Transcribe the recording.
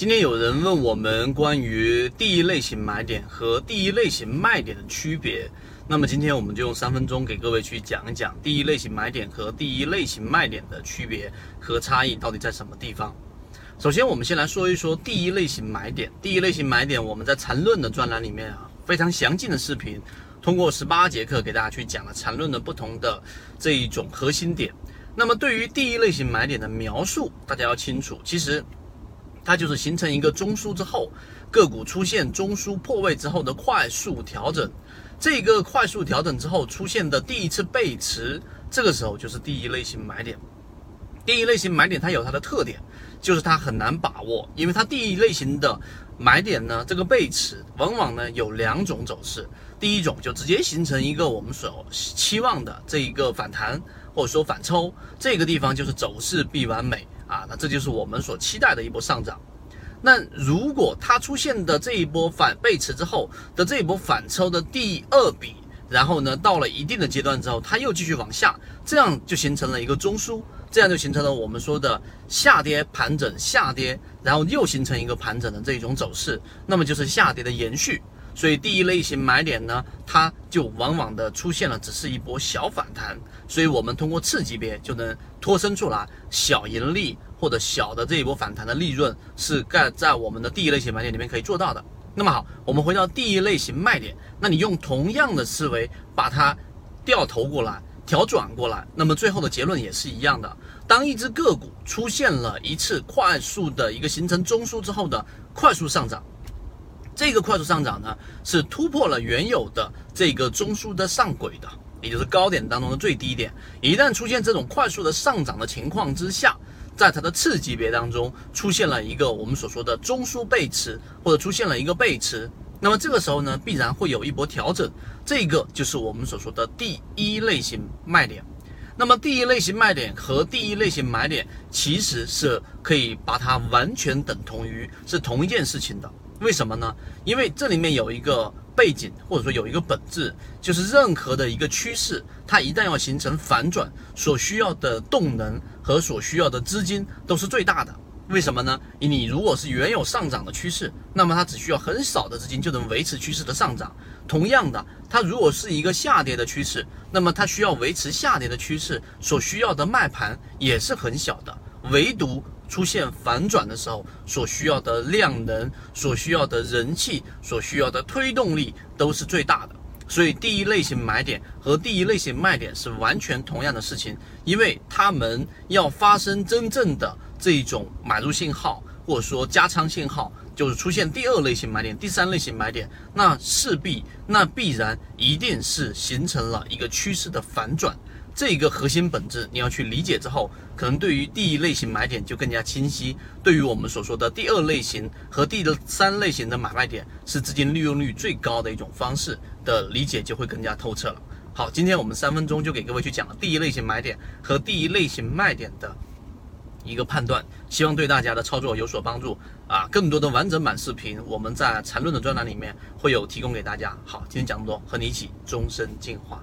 今天有人问我们关于第一类型买点和第一类型卖点的区别，那么今天我们就用三分钟给各位去讲一讲第一类型买点和第一类型卖点的区别和差异到底在什么地方。首先，我们先来说一说第一类型买点。第一类型买点，我们在缠论的专栏里面啊，非常详尽的视频，通过十八节课给大家去讲了缠论的不同的这一种核心点。那么对于第一类型买点的描述，大家要清楚，其实。它就是形成一个中枢之后，个股出现中枢破位之后的快速调整，这个快速调整之后出现的第一次背驰，这个时候就是第一类型买点。第一类型买点它有它的特点，就是它很难把握，因为它第一类型的买点呢，这个背驰往往呢有两种走势，第一种就直接形成一个我们所期望的这一个反弹或者说反抽，这个地方就是走势必完美。啊，那这就是我们所期待的一波上涨。那如果它出现的这一波反背驰之后的这一波反抽的第二笔，然后呢，到了一定的阶段之后，它又继续往下，这样就形成了一个中枢，这样就形成了我们说的下跌盘整下跌，然后又形成一个盘整的这一种走势，那么就是下跌的延续。所以第一类型买点呢，它就往往的出现了只是一波小反弹，所以我们通过次级别就能脱身出来，小盈利或者小的这一波反弹的利润是盖在我们的第一类型买点里面可以做到的。那么好，我们回到第一类型卖点，那你用同样的思维把它掉头过来，调转过来，那么最后的结论也是一样的。当一只个股出现了一次快速的一个形成中枢之后的快速上涨。这个快速上涨呢，是突破了原有的这个中枢的上轨的，也就是高点当中的最低点。一旦出现这种快速的上涨的情况之下，在它的次级别当中出现了一个我们所说的中枢背驰，或者出现了一个背驰，那么这个时候呢，必然会有一波调整。这个就是我们所说的第一类型卖点。那么第一类型卖点和第一类型买点其实是可以把它完全等同于是同一件事情的。为什么呢？因为这里面有一个背景，或者说有一个本质，就是任何的一个趋势，它一旦要形成反转，所需要的动能和所需要的资金都是最大的。为什么呢？你如果是原有上涨的趋势，那么它只需要很少的资金就能维持趋势的上涨。同样的，它如果是一个下跌的趋势，那么它需要维持下跌的趋势所需要的卖盘也是很小的。唯独出现反转的时候，所需要的量能、所需要的人气、所需要的推动力都是最大的。所以，第一类型买点和第一类型卖点是完全同样的事情，因为他们要发生真正的这一种买入信号，或者说加仓信号，就是出现第二类型买点、第三类型买点，那势必那必然一定是形成了一个趋势的反转。这个核心本质，你要去理解之后，可能对于第一类型买点就更加清晰；对于我们所说的第二类型和第三类型的买卖点，是资金利用率最高的一种方式的理解就会更加透彻了。好，今天我们三分钟就给各位去讲了第一类型买点和第一类型卖点的一个判断，希望对大家的操作有所帮助啊！更多的完整版视频，我们在缠论的专栏里面会有提供给大家。好，今天讲这么多，和你一起终身进化。